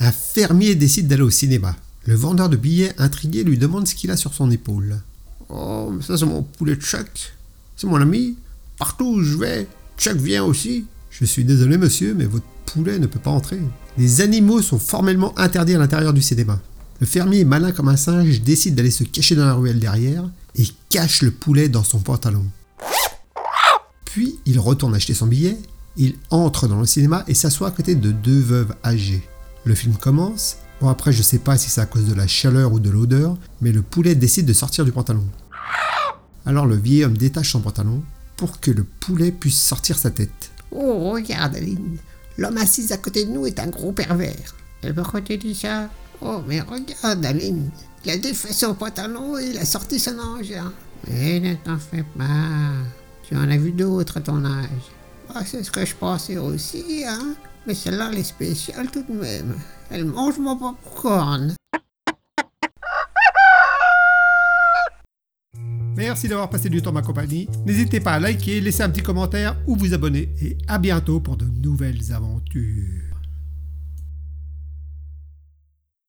Un fermier décide d'aller au cinéma. Le vendeur de billets intrigué lui demande ce qu'il a sur son épaule. Oh, mais ça c'est mon poulet Chuck. C'est mon ami. Partout où je vais, Chuck vient aussi. Je suis désolé monsieur, mais votre poulet ne peut pas entrer. Les animaux sont formellement interdits à l'intérieur du cinéma. Le fermier, malin comme un singe, décide d'aller se cacher dans la ruelle derrière et cache le poulet dans son pantalon. Puis il retourne acheter son billet, il entre dans le cinéma et s'assoit à côté de deux veuves âgées. Le film commence. Bon après je sais pas si c'est à cause de la chaleur ou de l'odeur, mais le poulet décide de sortir du pantalon. Alors le vieil homme détache son pantalon pour que le poulet puisse sortir sa tête. Oh, regarde, Aline. L'homme assis à côté de nous est un gros pervers. Et pourquoi tu dis ça? Oh, mais regarde, Aline. Il a défait son pantalon et il a sorti son engin. Mais ne t'en fais pas. Tu en as vu d'autres à ton âge. Ah, c'est ce que je pensais aussi, hein. Mais celle-là, elle est spéciale tout de même. Elle mange mon popcorn. Merci d'avoir passé du temps ma compagnie. N'hésitez pas à liker, laisser un petit commentaire ou vous abonner. Et à bientôt pour de nouvelles aventures.